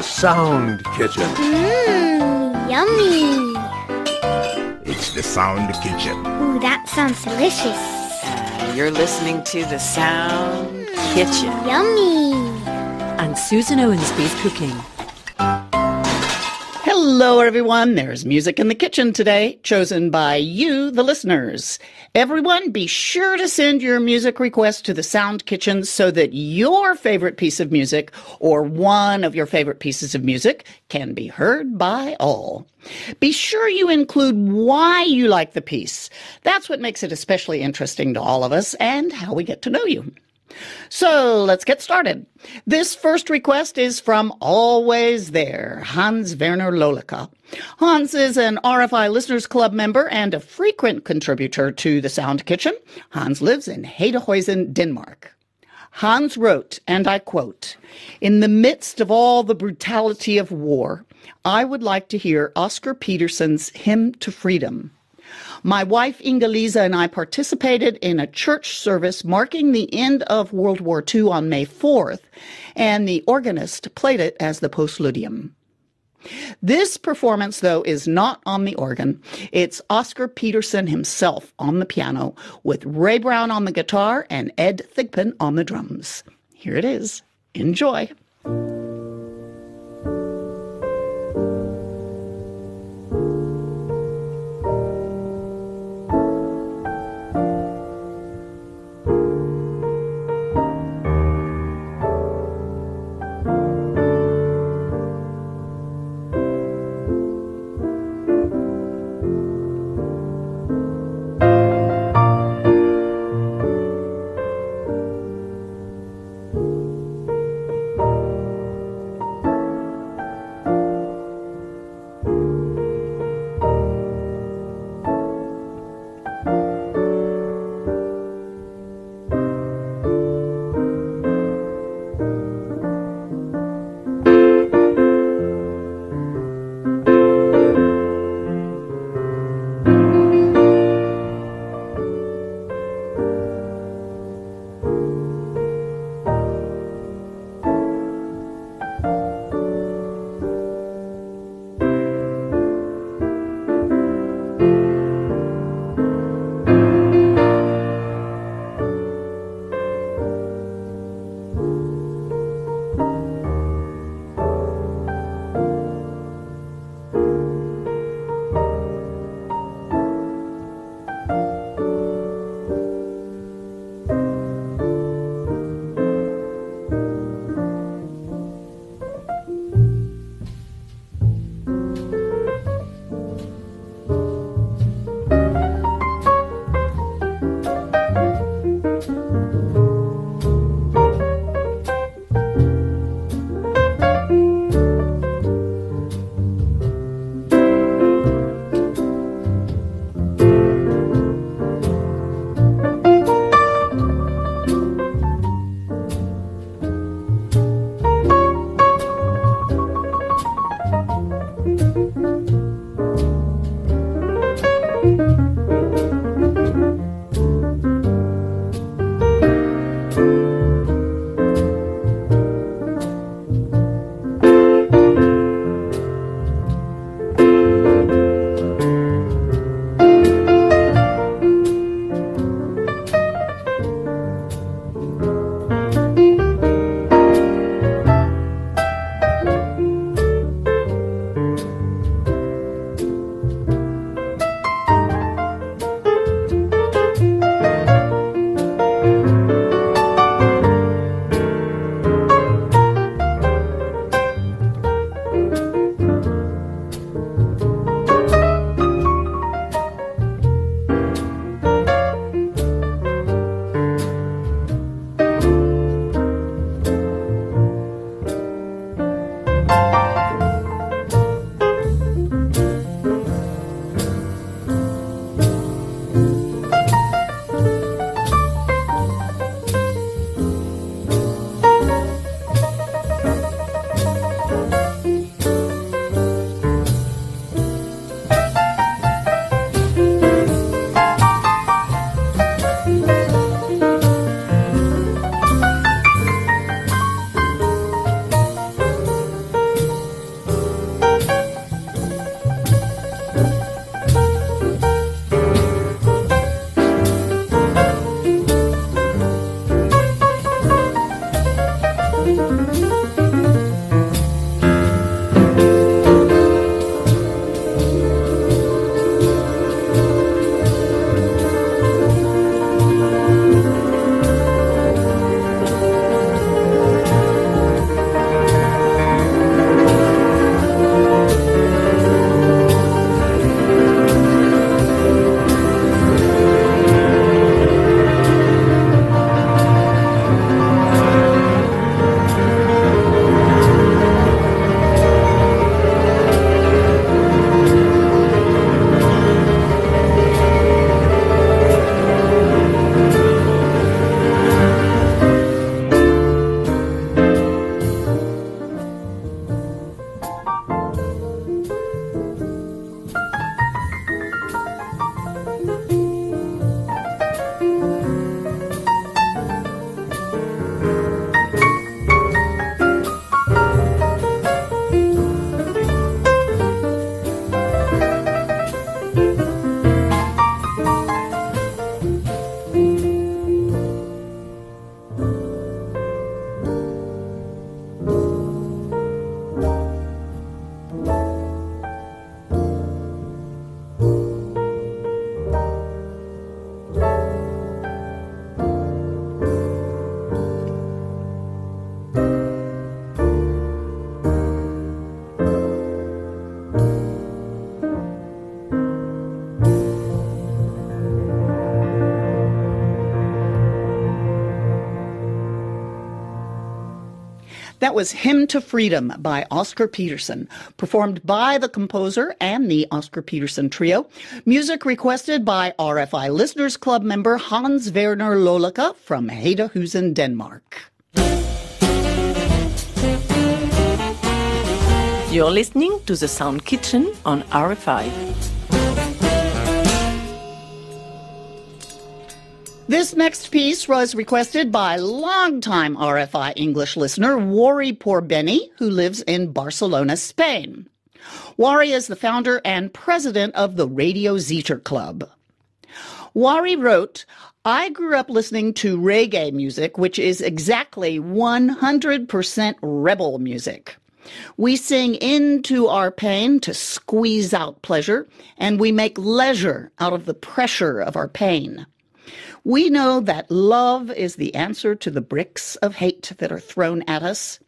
The Sound Kitchen. Mmm, yummy. It's the Sound Kitchen. Ooh, that sounds delicious. Uh, you're listening to the Sound Kitchen Yummy. and Susan Owens' Owensby's cooking. Hello, everyone. There's music in the kitchen today, chosen by you, the listeners. Everyone, be sure to send your music request to the Sound Kitchen so that your favorite piece of music or one of your favorite pieces of music can be heard by all. Be sure you include why you like the piece. That's what makes it especially interesting to all of us and how we get to know you. So let's get started. This first request is from Always There, Hans Verner Lollike. Hans is an RFI Listeners Club member and a frequent contributor to the Sound Kitchen. Hans lives in Hedehusen, Denmark. Hans wrote, and I quote, In the midst of all the brutality of war, I would like to hear Oscar Peterson's Hymn to Freedom. My wife Inga-Lisa and I participated in a church service marking the end of World War II on May 4th, and the organist played it as the postludium. This performance, though, is not on the organ. It's Oscar Peterson himself on the piano, with Ray Brown on the guitar and Ed Thigpen on the drums. Here it is. Enjoy. That was Hymn to Freedom by Oscar Peterson, performed by the composer and the Oscar Peterson Trio. Music requested by RFI Listeners Club member Hans Verner Lollike from Hedehusene, Denmark. You're listening to the Sound Kitchen on RFI. This next piece was requested by longtime RFI English listener Warie Porbeni, who lives in Barcelona, Spain. Warie is the founder and president of the Radio Zeter Club. Warie wrote, I grew up listening to reggae music, which is exactly 100% rebel music. We sing into our pain to squeeze out pleasure, and we make leisure out of the pressure of our pain. We know that love is the answer to the bricks of hate that are thrown at us.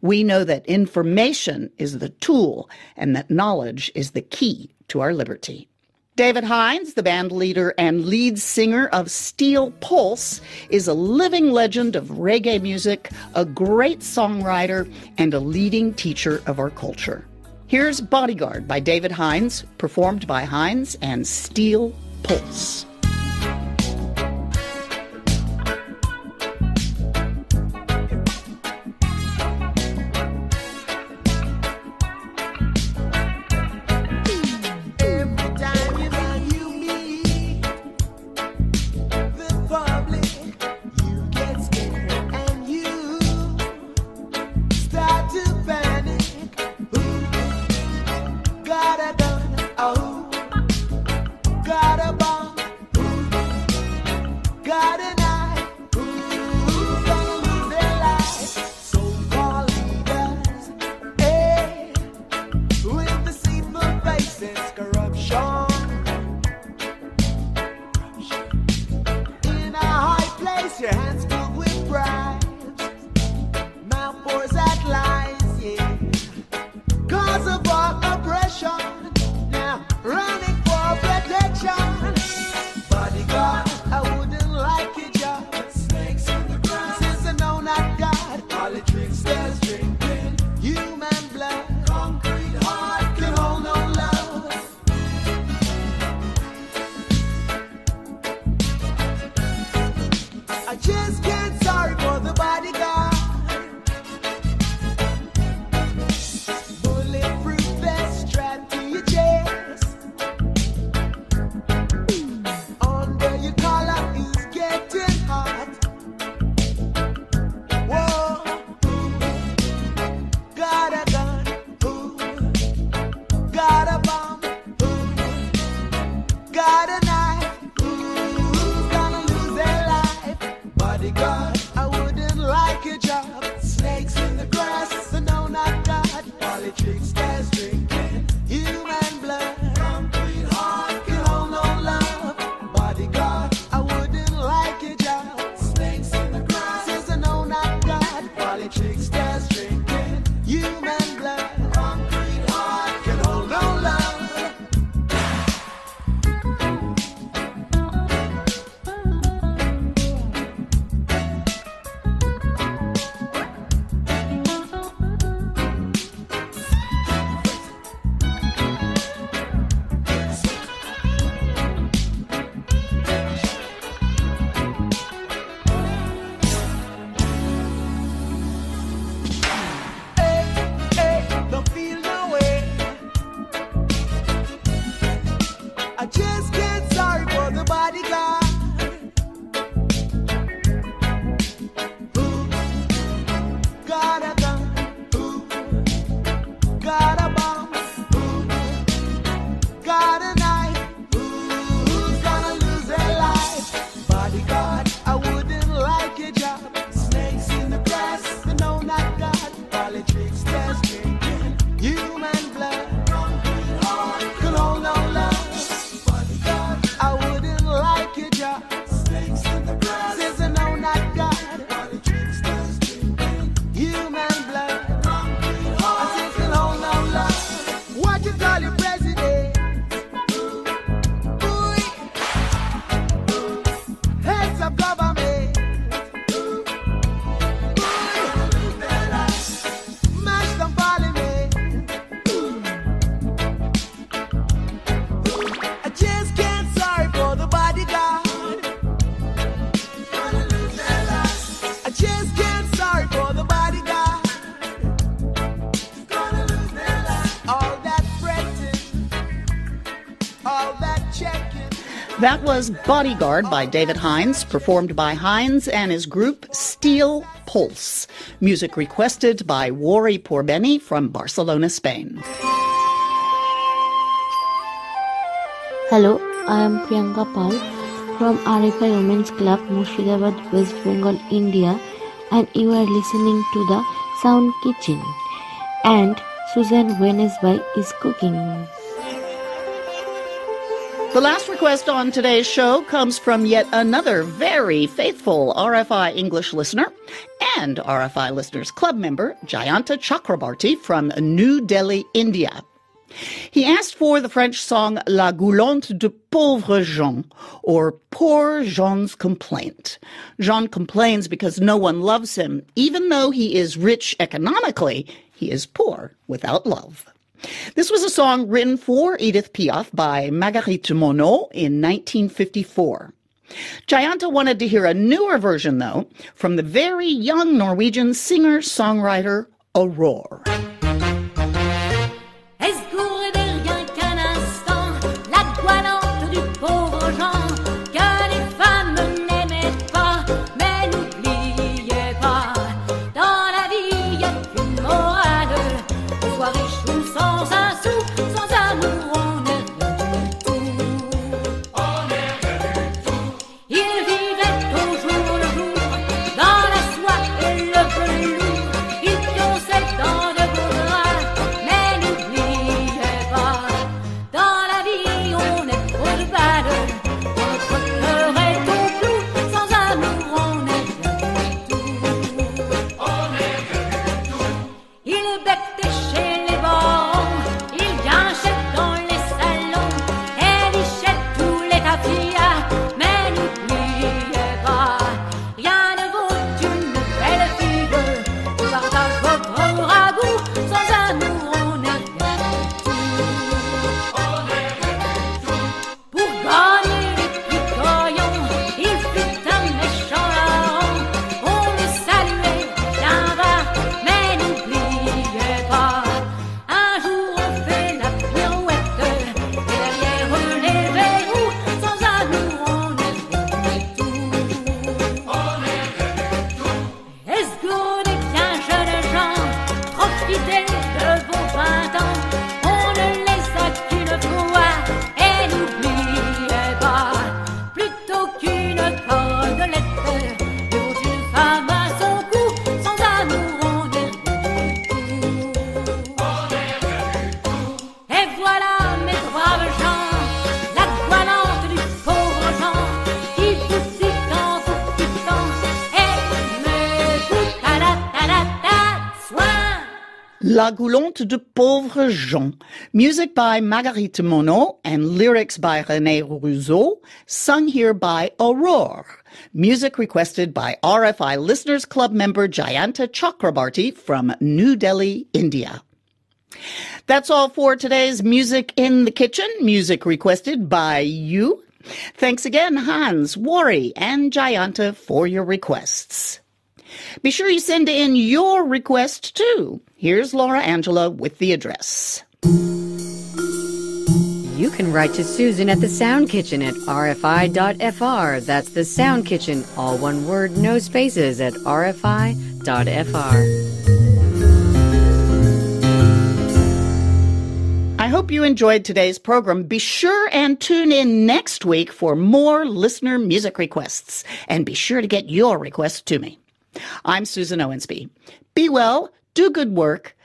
We know that information is the tool and that knowledge is the key to our liberty. David Hinds, the band leader and lead singer of Steel Pulse, is a living legend of reggae music, a great songwriter, and a leading teacher of our culture. Here's Bodyguard by David Hinds, performed by Hinds and Steel Pulse. Bodyguard by David Hinds, performed by Hinds and his group Steel Pulse. Music requested by Warie Porbeni from Barcelona, Spain. Hello, I am Priyanka Pal from RFI Women's Club, Murshidabad, West Bengal, India, and you are listening to the Sound Kitchen. And Susan Wenesby is cooking. The last request on today's show comes from yet another very faithful RFI English listener and RFI Listeners Club member, Jayanta Chakrabarty from New Delhi, India. He asked for the French song La Goualante de Pauvre Jean, or Poor Jean's Complaint. Jean complains because no one loves him. Even though he is rich economically, he is poor without love. This was a song written for Edith Piaf by Marguerite Monnot in 1954. Jayanta wanted to hear a newer version, though, from the very young Norwegian singer-songwriter Aurore. Partage La Goualante de Pauvre Jean. Music by Marguerite Monnot and lyrics by René Rouzaud, sung here by Aurore. Music requested by RFI Listeners Club member Jayanta Chakrabarty from New Delhi, India. That's all for today's Music in the Kitchen, music requested by you. Thanks again, Hans, Warie, and Jayanta for your requests. Be sure you send in your request too. Here's Laura Angela with the address. You can write to Susan at the Sound Kitchen at rfi.fr. That's the Sound Kitchen, all one word, no spaces, at rfi.fr. I hope you enjoyed today's program. Be sure and tune in next week for more listener music requests. And be sure to get your requests to me. I'm Susan Owensby. Be well, do good work,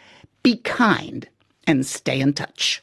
be kind, and stay in touch.